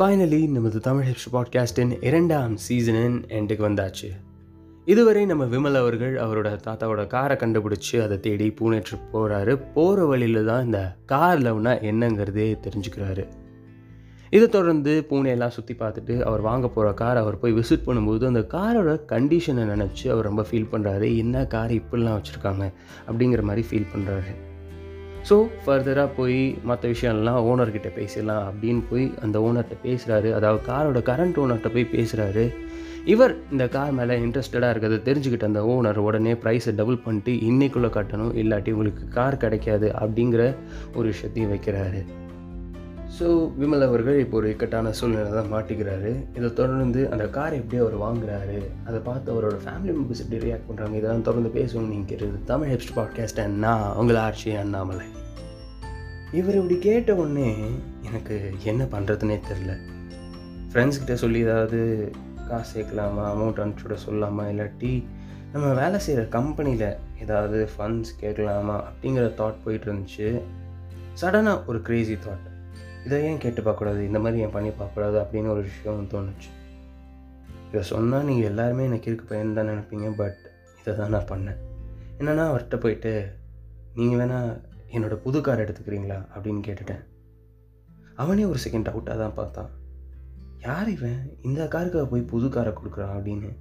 Finally நமது Tamil hips பாட்காஸ்டின் இரண்டாம் சீசனின் எண்டுக்கு வந்தாச்சு. இதுவரை நம்ம விமல் அவர்கள் அவரோட தாத்தாவோட காரை கண்டுபிடிச்சி அதை தேடி பூனேற்று போகிறாரு போகிற வழியில் தான் இந்த கார் லவ்னா என்னங்கிறதே தெரிஞ்சுக்கிறாரு. இதை தொடர்ந்து பூனேலாம் சுற்றி பார்த்துட்டு அவர் வாங்க போகிற கார் அவர் போய் விசிட் பண்ணும்போது அந்த காரோட கண்டிஷனை நினச்சி அவர் ரொம்ப ஃபீல் பண்ணுறாரு என்ன கார் இப்படிலாம் வச்சுருக்காங்க அப்படிங்கிற மாதிரி ஃபீல் பண்ணுறாரு ஸோ ஃபர்தராக போய் மற்ற விஷயம்லாம் ஓனர்கிட்ட பேசிடலாம் அப்படின்னு போய் அந்த ஓனர்கிட்ட பேசுகிறாரு அதாவது காரோட கரண்ட் ஓனர்கிட்ட போய் பேசுகிறாரு இவர் இந்த கார் மேலே இன்ட்ரெஸ்டடாக இருக்கிறத தெரிஞ்சுக்கிட்ட அந்த ஓனர் உடனே ப்ரைஸை டபுள் பண்ணிட்டு இன்னைக்குள்ளே கட்டணும். இல்லாட்டி உங்களுக்கு கார் கிடைக்காது அப்படிங்கிற ஒரு விஷயத்தையும் வைக்கிறாரு. ஸோ விமல் அவர்கள் இப்போ ஒரு இக்கட்டான சூழ்நிலை தான் மாட்டிக்கிறாரு. இதை தொடர்ந்து அந்த கார் எப்படி அவர் வாங்குறாரு அதை பார்த்து அவரோட ஃபேமிலி மெம்பர்ஸ் எப்படி ரியாக்ட் பண்ணுறாங்க இதெல்லாம் தொடர்ந்து பேசுவோம் நீங்கள் கேட்டது தமிழ் ஹெப்ஸ்ட் பாட்காஸ்ட் அண்ணா உங்களை ஆட்சி அண்ணாமலை. இவர் இப்படி கேட்ட உடனே எனக்கு என்ன பண்ணுறதுனே தெரில ஃப்ரெண்ட்ஸ்கிட்ட சொல்லி ஏதாவது காசு சேர்க்கலாமா அமௌண்ட் அனுப்பிச்சுட சொல்லலாமா இல்லாட்டி நம்ம வேலை செய்கிற கம்பெனியில் ஏதாவது ஃபண்ட்ஸ் கேட்கலாமா? அப்படிங்கிற தாட் போயிட்டு இருந்துச்சு. சடனாக ஒரு க்ரேசி தாட் இதை ஏன் கேட்டு பார்க்கக்கூடாது? இந்த மாதிரி ஏன் பண்ணி பார்க்கக்கூடாது? அப்படின்னு ஒரு விஷயம் தோணுச்சு. இதை சொன்னால் நீங்கள் எல்லாருமே எனக்கு இருக்கு பையன் தான் நினைப்பீங்க பட் இதை தான் நான் பண்ணேன். என்னென்னா அவர்கிட்ட போயிட்டு நீங்கள் வேணால் என்னோடய புது கார் எடுத்துக்கிறீங்களா அப்படின்னு கேட்டுட்டேன். அவனே ஒரு செகண்ட் டவுட்டாக தான் பார்த்தான். யார் இவன்? இந்த காருக்காக போய் புது காரை கொடுக்குறான் அப்படின்னு.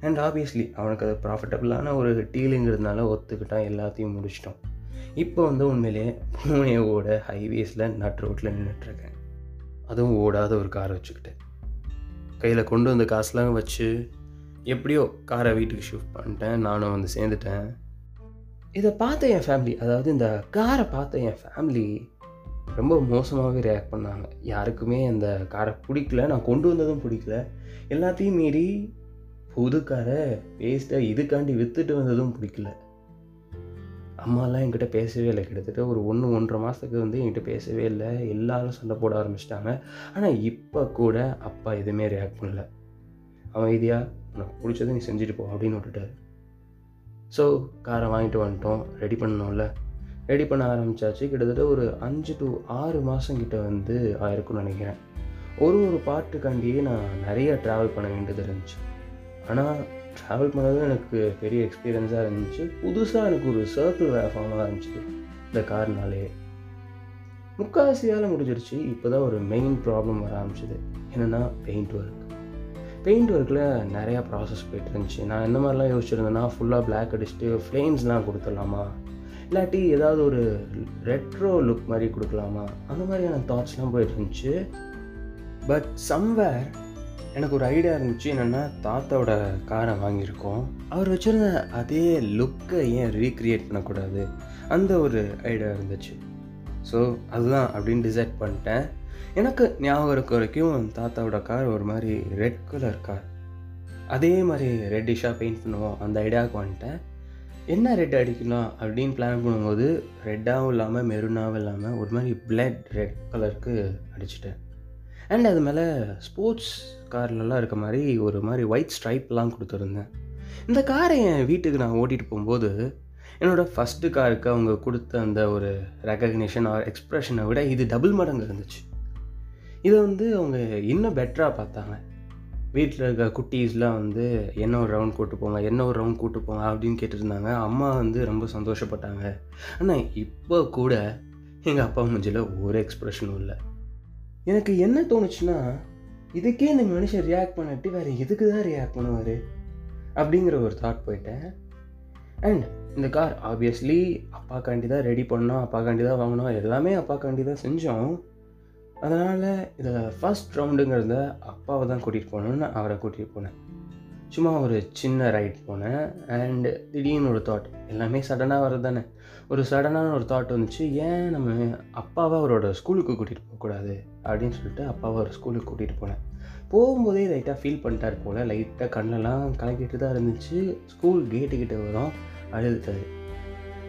அண்ட் ஆப்வியஸ்லி அவனுக்கு அது ப்ராஃபிட்டபுளான ஒரு டீலுங்கிறதுனால ஒத்துக்கிட்டான் எல்லாத்தையும் முடிச்சிட்டோம் இப்போ வந்து உண்மையிலேயே பூனேவோட ஹைவேஸில் நட் ரோட்டில் நின்றுட்டுருக்கேன் அதுவும் ஓடாத ஒரு காரை வச்சுக்கிட்டு. கையில் கொண்டு வந்த காசுலாம் வச்சு எப்படியோ காரை வீட்டுக்கு ஷிஃப்ட் பண்ணிட்டேன். நானும் வந்து சேர்ந்துட்டேன். இதை பார்த்த என் ஃபேமிலி அதாவது இந்த காரை பார்த்த என் ஃபேமிலி ரொம்ப மோசமாகவே ரியாக்ட் பண்ணாங்க. யாருக்குமே அந்த காரை பிடிக்கல நான் கொண்டு வந்ததும் பிடிக்கல. எல்லாத்தையும் மீறி புது காரை வேஸ்ட்டாக இதுக்காண்டி விற்றுட்டு வந்ததும் பிடிக்கல. அம்மாலாம் என்கிட்ட பேசவே இல்லை. கிட்டத்தட்ட ஒரு ஒன்று ஒன்றரை மாதத்துக்கு வந்து என்கிட்ட பேசவே இல்லை. எல்லாரும் சண்டை போட ஆரம்பிச்சிட்டாங்க. ஆனால் இப்போ கூட அப்பா எதுவுமே ரியாக்ட் பண்ணல. அமைதியாக உனக்கு பிடிச்சதை நீ செஞ்சுட்டு போ அப்படின்னு விட்டுட்டாரு. ஸோ காரை வாங்கிட்டு வந்துட்டோம். ரெடி பண்ணோம்ல. ரெடி பண்ண ஆரம்பித்தாச்சு கிட்டத்தட்ட ஒரு அஞ்சு டு ஆறு மாதம் கிட்ட வந்து ஆயிருக்கும்னு நினைக்கிறேன். ஒரு ஒரு பாட்டுக்காண்டியே நான் நிறைய ட்ராவல் பண்ண வேண்டியது இருந்துச்சு. ஆனால் ட்ராவல் பண்ணதும் எனக்கு பெரிய எக்ஸ்பீரியன்ஸாக இருந்துச்சு. புதுசாக எனக்கு ஒரு சர்க்கிள் வேறு ஃபார்ம் ஆரம்பிச்சிது இந்த கார்னாலே முக்கால்வாசியால் முடிஞ்சிருச்சு. இப்போ தான் ஒரு மெயின் ப்ராப்ளம் வர ஆரம்பிச்சிது. என்னென்னா பெயிண்ட் ஒர்க் பெயிண்ட் ஒர்க்கில் நிறையா ப்ராசஸ் போயிட்டு இருந்துச்சு. நான் என்ன மாதிரிலாம் யோசிச்சிருந்தேன்னா ஃபுல்லாக பிளாக் அடிச்சுட்டு ஃப்ளேம்ஸ்லாம் கொடுத்துடலாமா? இல்லாட்டி ஏதாவது ஒரு ரெட்ரோ லுக் மாதிரி கொடுக்கலாமா? அந்த மாதிரியான தாட்ஸ்லாம் போயிட்டு இருந்துச்சு. பட் சம்வேர் எனக்கு ஒரு ஐடியா இருந்துச்சு. என்னென்னா தாத்தாவோட காரை வாங்கியிருக்கோம். அவர் வச்சுருந்த அதே லுக்கை ஏன் ரீக்ரியேட் பண்ணக்கூடாது? அந்த ஒரு ஐடியா இருந்துச்சு. ஸோ அதுதான் அப்படின்னு டிசைட் பண்ணிட்டேன். எனக்கு ஞாபகம் இருக்க வரைக்கும் தாத்தாவோட கார் ஒரு மாதிரி ரெட் கலர் கார் அதே மாதிரி ரெட்டிஷாக பெயிண்ட் பண்ணுவோம். அந்த ஐடியாவுக்கு வந்துட்டேன். என்ன ரெட் அடிக்கலாம் அப்படின்னு பிளான் பண்ணும்போது ரெட்டாகவும் இல்லாமல் மெரூனாகவும் இல்லாமல் ஒரு மாதிரி பிளட் ரெட் கலருக்கு அடிச்சிட்டேன். அண்ட் அது மேலே ஸ்போர்ட்ஸ் கார்லலாம் இருக்க மாதிரி ஒரு மாதிரி ஒயிட் ஸ்ட்ரைப்லாம் கொடுத்துருந்தேன். இந்த காரை என் வீட்டுக்கு நான் ஓட்டிகிட்டு போகும்போது என்னோடய ஃபஸ்ட்டு காருக்கு அவங்க கொடுத்த அந்த ஒரு ரெக்கக்னிஷன் ஆர் எக்ஸ்ப்ரெஷனை விட இது டபுள் மடங்கு இருந்துச்சு. இதை வந்து அவங்க இன்னும் பெட்டராக பார்த்தாங்க. வீட்டில் இருக்க குட்டீஸ்லாம் வந்து என்ன ஒரு ரவுண்ட் கூட்டு போங்க என்ன ஒரு ரவுண்ட் கூட்டு போங்க அப்படின்னு கேட்டுருந்தாங்க. அம்மா வந்து ரொம்ப சந்தோஷப்பட்டாங்க. ஆனால் இப்போ கூட எங்கள் அப்பா மூஞ்சில் ஒரு எக்ஸ்ப்ரெஷனும் இல்லை. எனக்கு என்ன தோணுச்சுன்னா இதுக்கே இந்த மனுஷன் ரியாக்ட் பண்ணிட்டு வேறு எதுக்கு தான் ரியாக்ட் பண்ணுவார்? அப்படிங்கிற ஒரு தாட் போயிட்டேன். அண்ட் இந்த கார் ஆப்வியஸ்லி அப்பாக்காண்டி தான் ரெடி பண்ணோம் அப்பாக்காண்டி தான் வாங்கினோம் எல்லாமே அப்பாக்காண்டி தான் செஞ்சோம். அதனால் இதில் ஃபஸ்ட் ரவுண்டுங்கிறத அப்பாவை தான் கூட்டிகிட்டு போகணுன்னு அவரை கூட்டிகிட்டு போனேன். சும்மா ஒரு சின்ன ரைட் போனேன். அண்டு திடீர்னு ஒரு தாட் எல்லாமே சடனாக வர்றது தானே? ஒரு சடனான ஒரு தாட் வந்துச்சு ஏன் நம்ம அப்பாவை அவரோட ஸ்கூலுக்கு கூட்டிகிட்டு போகக்கூடாது அப்படின்னு சொல்லிட்டு அப்பாவை ஒரு ஸ்கூலுக்கு கூட்டிகிட்டு போனேன். போகும்போதே லைட்டாக ஃபீல் பண்ணிட்டார் போல் லைட்டாக கண்ணெல்லாம் கலக்கிட்டு தான் இருந்துச்சு. ஸ்கூல் கேட்டுக்கிட்ட வரும் அழுதுட்டாரு.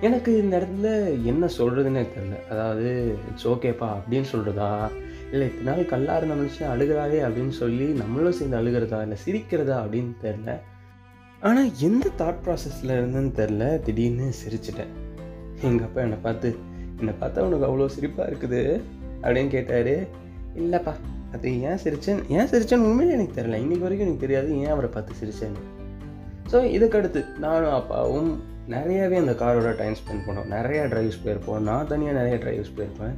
எனக்கு இந்த இடத்துல என்ன சொல்கிறதுனே தெரில அதாவது இட்ஸ் ஓகேப்பா அப்படின்னு சொல்கிறதா இல்லை இத்தனை நாள் கல்லா இருந்த மனுஷன் அழுகிறாரே அப்படின்னு சொல்லி நம்மளும் சேர்ந்து அழுகிறதா? இல்லை சிரிக்கிறதா? அப்படின்னு தெரில ஆனால் எந்த தாட் ப்ராசஸில் இருந்தேன்னு தெரில திடீர்னு சிரிச்சிட்டேன். எங்கள் அப்பா என்னை பார்த்து என்னை பார்த்தா உனக்கு அவ்வளோ சிரிப்பாக இருக்குது? அப்படின்னு கேட்டார். இல்லைப்பா அது ஏன் சிரிச்சேன் ஏன் சிரிச்சேன்னு உண்மையிலே எனக்கு தெரில இன்றைக்கி வரைக்கும் எனக்கு தெரியாது. ஏன் அவரை பார்த்து சிரிச்சேன்னு? ஸோ இதுக்கடுத்து நானும் அப்பாவும் நிறையாவே அந்த காரோட டைம் ஸ்பெண்ட் பண்ணோம். நிறையா ட்ரைவ்ஸ் போயிருப்போம். நான் தனியாக நிறைய ட்ரைவ்ஸ் போயிருப்பேன்.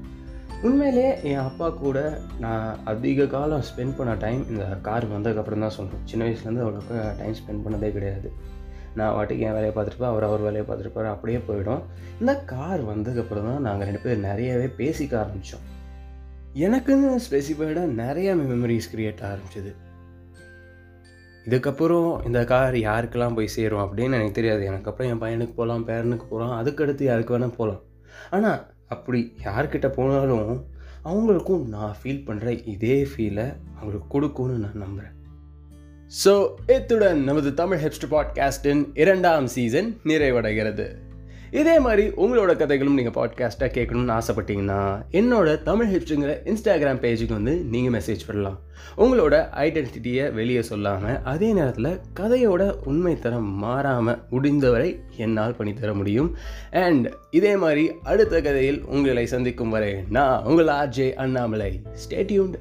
உண்மையிலே என் அப்பா கூட நான் அதிக காலம் ஸ்பெண்ட் பண்ண டைம் இந்த கார் வந்ததுக்கப்புறம் தான் சொல்லணும் சின்ன வயசுலேருந்து அவ்வளோக்கா டைம் ஸ்பெண்ட் பண்ணதே கிடையாது. நான் வாட்டுக்கு என் வேலையை பார்த்துருப்பேன் அவர் அவர் வேலையை பார்த்துருப்பாரு அப்படியே போயிடும். இந்த கார் வந்ததுக்கப்புறம் தான் நாங்கள் ரெண்டு பேர் நிறையவே பேசிக்க ஆரம்பித்தோம் எனக்குன்னு ஸ்பெசிஃபைடாக நிறைய மெமரிஸ் க்ரியேட் ஆரம்பிச்சது. இதுக்கப்புறம் இந்த கார் யாருக்கெல்லாம் போய் சேரும் அப்படின்னு எனக்கு தெரியாது. எனக்கு அப்புறம் என் பையனுக்கு போகலாம் பேரனுக்கு போகலாம் அதுக்கடுத்து யாருக்கு வேணால் போகலாம் ஆனால் அப்படி யார்கிட்ட போனாலும் அவங்களுக்கும் நான் ஃபீல் பண்ணுற இதே ஃபீலை அவங்களுக்கு கொடுக்கும்னு நான் நம்புகிறேன் ஸோ இத்துடன் நமது தமிழ் ஹெப்ஸ்ட் பாட்காஸ்டின் இரண்டாம் சீசன் நிறைவடைகிறது. இதே மாதிரி உங்களோட கதைகளும் நீங்கள் பாட்காஸ்ட்டாக கேட்கணும்னு ஆசைப்பட்டீங்கன்னா என்னோட தமிழ் ஹிப்ஸுங்கிற இன்ஸ்டாகிராம் பேஜுக்கு வந்து நீங்கள் மெசேஜ் பண்ணலாம் உங்களோட ஐடென்டிட்டியை வெளியே சொல்லாமல் அதே நேரத்தில் கதையோட உண்மை தரம் மாறாமல் முடிந்தவரை என்னால் பண்ணித்தர முடியும். அண்ட் இதே மாதிரி அடுத்த கதையில் உங்களை சந்திக்கும் வரை நான் உங்கள் ஆர்ஜே அண்ணாமலை. ஸ்டேட்யூண்ட்